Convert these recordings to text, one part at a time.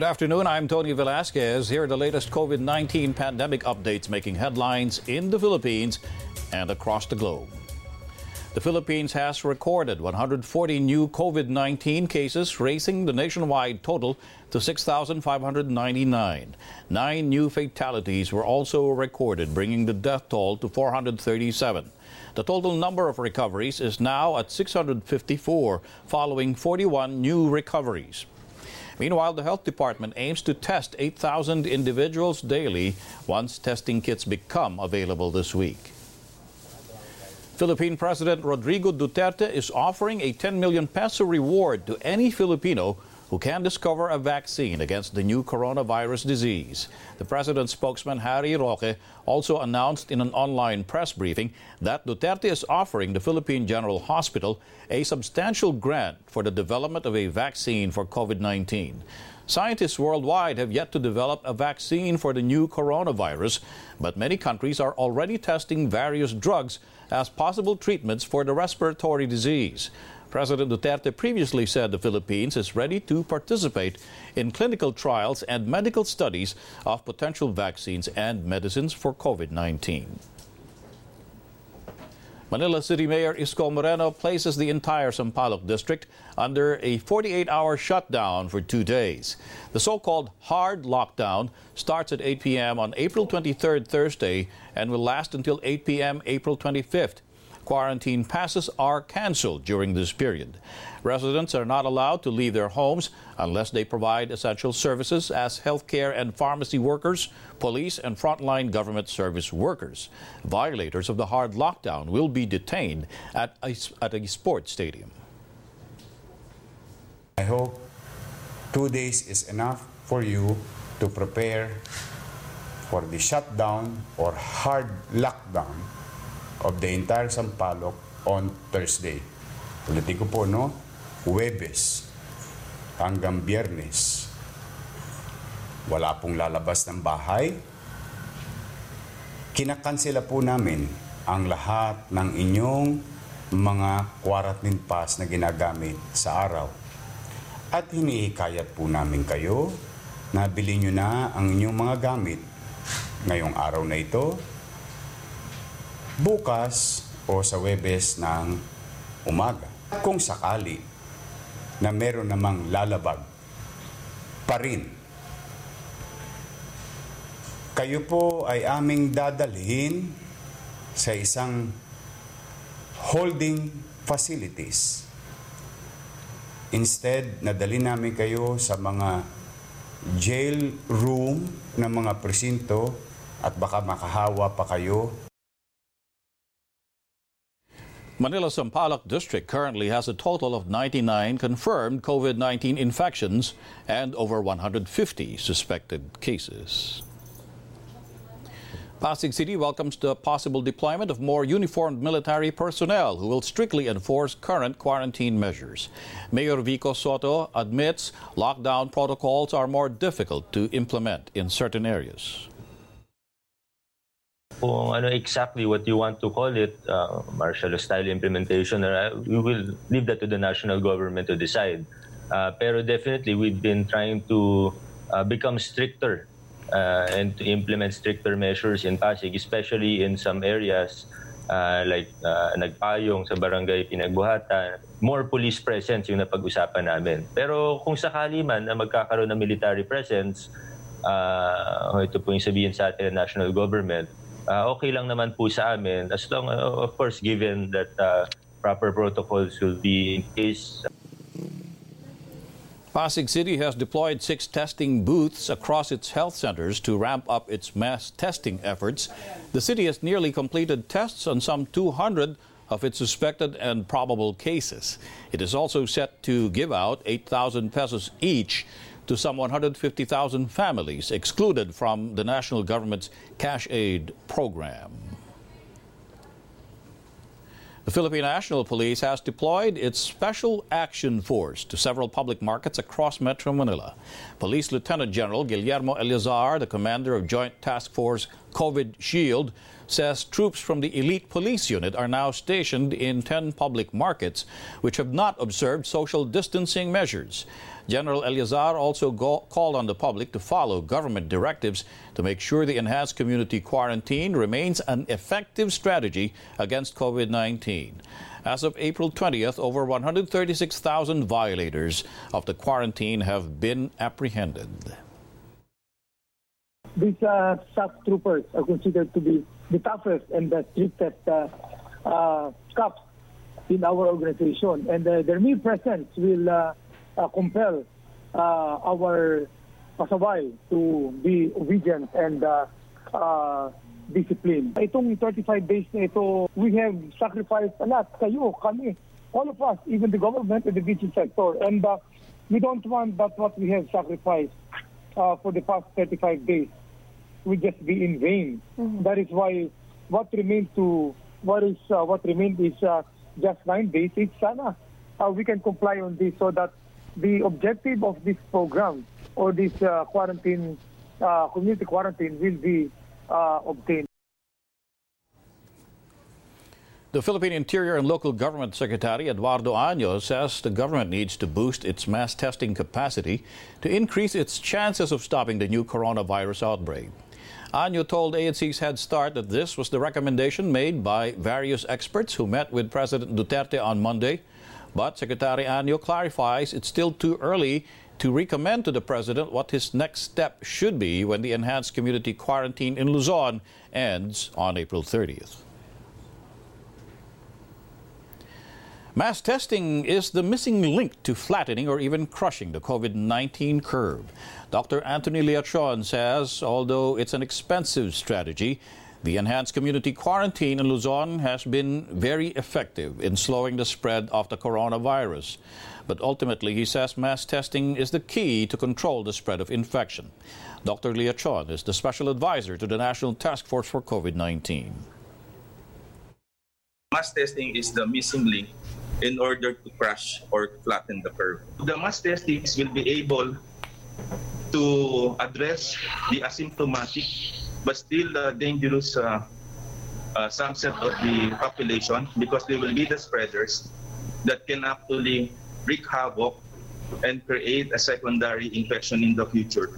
Good afternoon. I'm Tony Velasquez. Here are the latest COVID 19 pandemic updates making headlines in the Philippines and across the globe. The Philippines has recorded 140 new COVID 19 cases, raising the nationwide total to 6,599. Nine new fatalities were also recorded, bringing the death toll to 437. The total number of recoveries is now at 654, following 41 new recoveries. Meanwhile, the health department aims to test 8,000 individuals daily once testing kits become available this week. Philippine President Rodrigo Duterte is offering a 10 million peso reward to any Filipino who can discover a vaccine against the new coronavirus disease. The president's spokesman, Harry Roque, also announced in an online press briefing that Duterte is offering the Philippine General Hospital a substantial grant for the development of a vaccine for COVID 19. Scientists worldwide have yet to develop a vaccine for the new coronavirus, but many countries are already testing various drugs as possible treatments for the respiratory disease. President Duterte previously said the Philippines is ready to participate in clinical trials and medical studies of potential vaccines and medicines for COVID 19. Manila City Mayor Isko Moreno places the entire Sampaloc district under a 48 hour shutdown for two days. The so called hard lockdown starts at 8 p.m. on April 23rd, Thursday, and will last until 8 p.m. April 25th quarantine passes are canceled during this period. Residents are not allowed to leave their homes unless they provide essential services as healthcare and pharmacy workers, police, and frontline government service workers. Violators of the hard lockdown will be detained at a, at a sports stadium. I hope two days is enough for you to prepare for the shutdown or hard lockdown of the entire Sampaloc on Thursday. Ulitin ko po, no? Huwebes hanggang biyernes. Wala pong lalabas ng bahay. Kinakansela po namin ang lahat ng inyong mga quarantine pass na ginagamit sa araw. At hinihikayat po namin kayo na bilhin nyo na ang inyong mga gamit ngayong araw na ito bukas o sa Webes ng umaga. Kung sakali na meron namang lalabag pa rin, kayo po ay aming dadalhin sa isang holding facilities. Instead, nadali namin kayo sa mga jail room ng mga presinto at baka makahawa pa kayo Manila Sampaloc District currently has a total of 99 confirmed COVID 19 infections and over 150 suspected cases. Pasig City welcomes the possible deployment of more uniformed military personnel who will strictly enforce current quarantine measures. Mayor Vico Sotto admits lockdown protocols are more difficult to implement in certain areas. Kung ano exactly what you want to call it, uh, martial style implementation, uh, we will leave that to the national government to decide. Uh, pero definitely, we've been trying to uh, become stricter uh, and to implement stricter measures in Pasig, especially in some areas uh, like uh, Nagpayong sa barangay Pinagbuhatan. More police presence yung napag-usapan namin. Pero kung sakali man na magkakaroon ng military presence, uh, ito po yung sabihin sa atin ng national government, uh, okay lang naman po sa amin as long, uh, of course, given that uh, proper protocols will be in place. Pasig City has deployed six testing booths across its health centers to ramp up its mass testing efforts. The city has nearly completed tests on some 200 of its suspected and probable cases. It is also set to give out 8,000 pesos each to some 150,000 families excluded from the national government's cash aid program. The Philippine National Police has deployed its Special Action Force to several public markets across Metro Manila. Police Lieutenant General Guillermo Eleazar, the commander of Joint Task Force COVID Shield says troops from the elite police unit are now stationed in 10 public markets which have not observed social distancing measures. General Eleazar also go- called on the public to follow government directives to make sure the enhanced community quarantine remains an effective strategy against COVID 19. As of April 20th, over 136,000 violators of the quarantine have been apprehended. These uh, SAF troopers are considered to be the toughest and the strictest uh, uh, cops in our organization. And uh, their mere presence will uh, uh, compel uh, our pasaway to be obedient and uh, uh, disciplined. Itong 35 days na ito, we have sacrificed a lot. Kayo, kami, all of us, even the government and the business sector. And uh, we don't want that what we have sacrificed uh, for the past 35 days will just be in vain. That is why what remains to what is uh, what remains is uh, just nine days. It's sana uh, we can comply on this so that the objective of this program or this uh, quarantine uh, community quarantine will be uh, obtained. The Philippine Interior and Local Government Secretary Eduardo Año says the government needs to boost its mass testing capacity to increase its chances of stopping the new coronavirus outbreak. Año told ANC's Head Start that this was the recommendation made by various experts who met with President Duterte on Monday. But Secretary Año clarifies it's still too early to recommend to the President what his next step should be when the enhanced community quarantine in Luzon ends on April 30th. Mass testing is the missing link to flattening or even crushing the COVID 19 curve. Dr. Anthony Leachon says although it's an expensive strategy, the enhanced community quarantine in Luzon has been very effective in slowing the spread of the coronavirus. But ultimately, he says mass testing is the key to control the spread of infection. Dr. Leachon is the special advisor to the National Task Force for COVID 19. mass testing is the missing link in order to crush or flatten the curve. The mass testings will be able to address the asymptomatic but still uh, dangerous uh, uh, subset of the population because they will be the spreaders that can actually wreak havoc and create a secondary infection in the future.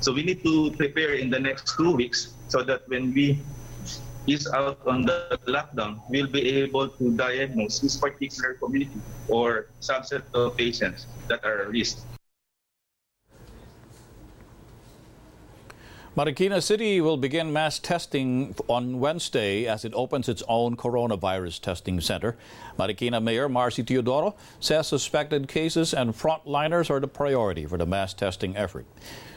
So we need to prepare in the next two weeks so that when we is out on the lockdown, we'll be able to diagnose this particular community or subset of patients that are at risk. Marikina City will begin mass testing on Wednesday as it opens its own coronavirus testing center. Marikina Mayor Marcy Teodoro says suspected cases and frontliners are the priority for the mass testing effort.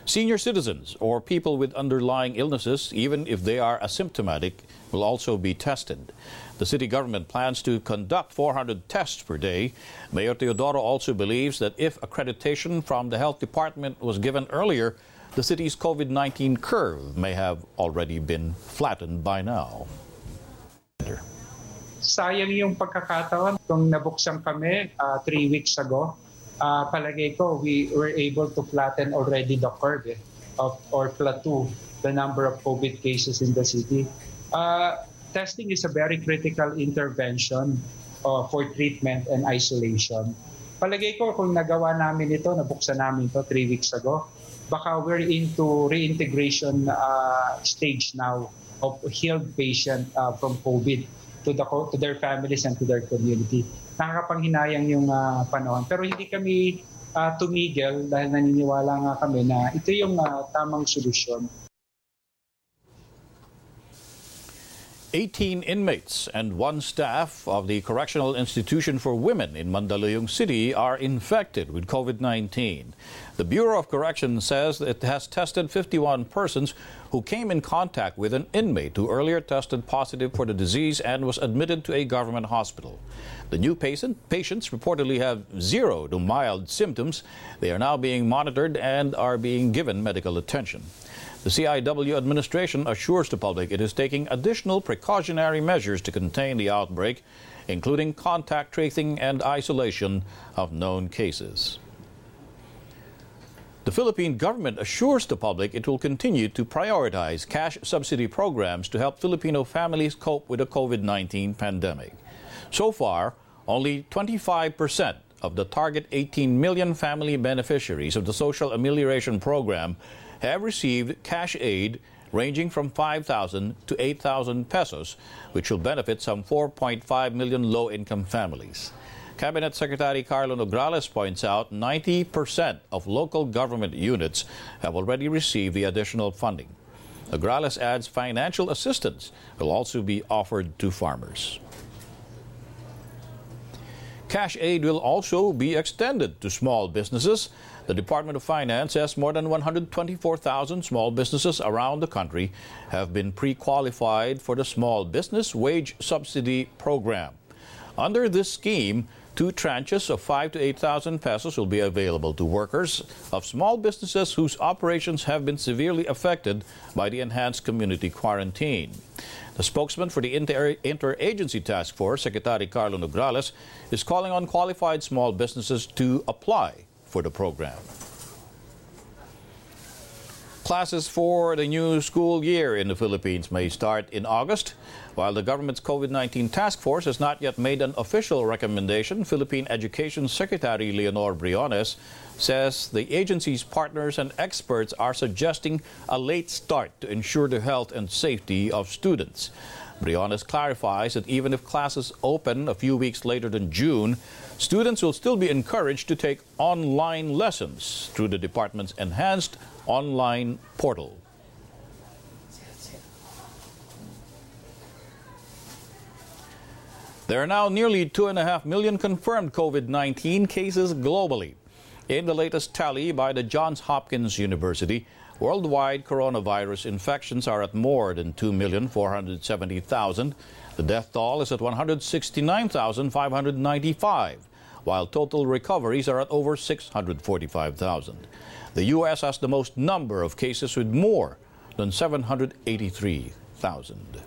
Senior citizens or people with underlying illnesses, even if they are asymptomatic, will also be tested. The city government plans to conduct 400 tests per day. Mayor Teodoro also believes that if accreditation from the health department was given earlier, the city's COVID 19 curve may have already been flattened by now. sayang yung pagkakataon kung nabuksan kami uh, three weeks ago. Uh, palagay ko, we were able to flatten already the curve eh, of, or plateau the number of COVID cases in the city. Uh, testing is a very critical intervention uh, for treatment and isolation. Palagay ko kung nagawa namin ito, nabuksan namin ito three weeks ago, baka we're into reintegration uh, stage now of healed patient uh, from COVID to the to their families and to their community. Nakakapanghinayang yung uh, panahon. Pero hindi kami uh, tumigil dahil naniniwala nga kami na ito yung uh, tamang solusyon. 18 inmates and one staff of the Correctional Institution for Women in Mandaluyong City are infected with COVID 19. The Bureau of Corrections says it has tested 51 persons who came in contact with an inmate who earlier tested positive for the disease and was admitted to a government hospital. The new patient, patients reportedly have zero to mild symptoms. They are now being monitored and are being given medical attention. The CIW administration assures the public it is taking additional precautionary measures to contain the outbreak, including contact tracing and isolation of known cases. The Philippine government assures the public it will continue to prioritize cash subsidy programs to help Filipino families cope with the COVID 19 pandemic. So far, only 25% of the target 18 million family beneficiaries of the Social Amelioration Program have received cash aid ranging from 5,000 to 8,000 pesos, which will benefit some 4.5 million low income families. Cabinet Secretary Karlo Nograles points out 90% of local government units have already received the additional funding. Nograles adds financial assistance will also be offered to farmers. Cash aid will also be extended to small businesses. The Department of Finance says more than 124,000 small businesses around the country have been pre qualified for the Small Business Wage Subsidy Program. Under this scheme, Two tranches of 5 to 8,000 pesos will be available to workers of small businesses whose operations have been severely affected by the enhanced community quarantine. The spokesman for the Inter- Interagency Task Force, Secretary Karlo Nograles, is calling on qualified small businesses to apply for the program. Classes for the new school year in the Philippines may start in August. While the government's COVID 19 task force has not yet made an official recommendation, Philippine Education Secretary Leonor Briones says the agency's partners and experts are suggesting a late start to ensure the health and safety of students. Briones clarifies that even if classes open a few weeks later than June, students will still be encouraged to take online lessons through the department's enhanced online portal. There are now nearly 2.5 million confirmed COVID 19 cases globally. In the latest tally by the Johns Hopkins University, worldwide coronavirus infections are at more than 2,470,000. The death toll is at 169,595, while total recoveries are at over 645,000. The U.S. has the most number of cases with more than 783,000.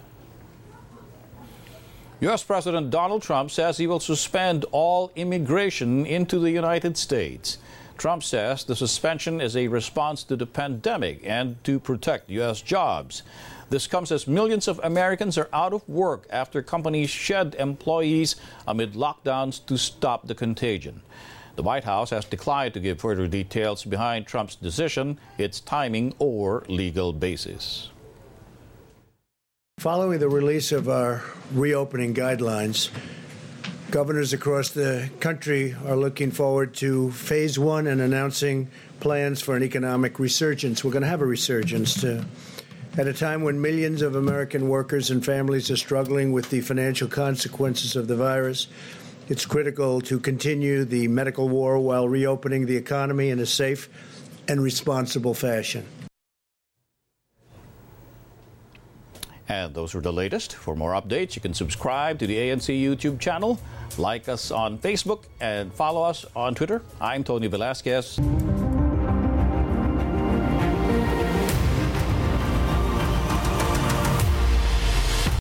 U.S. President Donald Trump says he will suspend all immigration into the United States. Trump says the suspension is a response to the pandemic and to protect U.S. jobs. This comes as millions of Americans are out of work after companies shed employees amid lockdowns to stop the contagion. The White House has declined to give further details behind Trump's decision, its timing, or legal basis. Following the release of our reopening guidelines, governors across the country are looking forward to phase one and announcing plans for an economic resurgence. We're going to have a resurgence to, at a time when millions of American workers and families are struggling with the financial consequences of the virus. It's critical to continue the medical war while reopening the economy in a safe and responsible fashion. And those are the latest. For more updates, you can subscribe to the ANC YouTube channel, like us on Facebook, and follow us on Twitter. I'm Tony Velasquez.